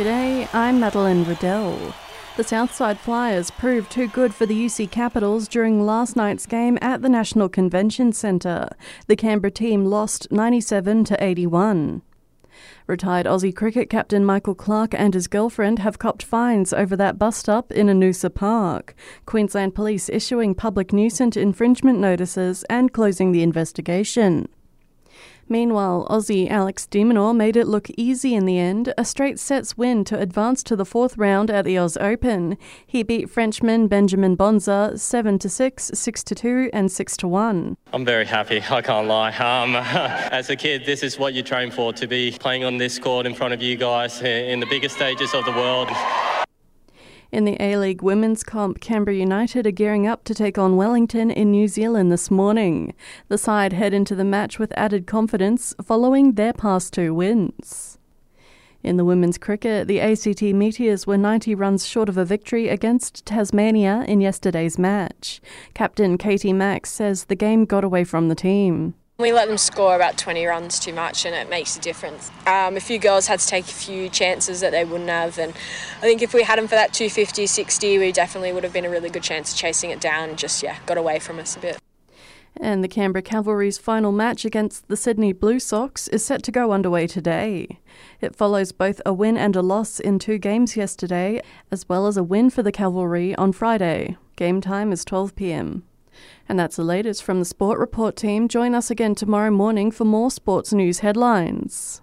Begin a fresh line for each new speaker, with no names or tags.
G'day, I'm Madeline Riddell. The Southside Flyers proved too good for the UC Capitals during last night's game at the National Convention Centre. The Canberra team lost 97 to 81. Retired Aussie cricket captain Michael Clarke and his girlfriend have copped fines over that bust up in Noosa Park. Queensland Police issuing public nuisance infringement notices and closing the investigation. Meanwhile, Aussie Alex de Minaur made it look easy in the end, a straight sets win to advance to the fourth round at the Oz Open. He beat Frenchman Benjamin Bonzi 7 to 6, 6 to 2, and 6 to 1.
I'm very happy, I can't lie. Um, as a kid, this is what you train for to be playing on this court in front of you guys in the biggest stages of the world.
In the A League Women's Comp, Canberra United are gearing up to take on Wellington in New Zealand this morning. The side head into the match with added confidence following their past two wins. In the women's cricket, the ACT Meteors were 90 runs short of a victory against Tasmania in yesterday's match. Captain Katie Mack says the game got away from the team.
We let them score about 20 runs too much, and it makes a difference. Um, a few girls had to take a few chances that they wouldn't have, and I think if we had them for that 250, 60, we definitely would have been a really good chance of chasing it down. Just yeah, got away from us a bit.
And the Canberra Cavalry's final match against the Sydney Blue Sox is set to go underway today. It follows both a win and a loss in two games yesterday, as well as a win for the Cavalry on Friday. Game time is 12 pm. And that's the latest from the Sport Report team. Join us again tomorrow morning for more sports news headlines.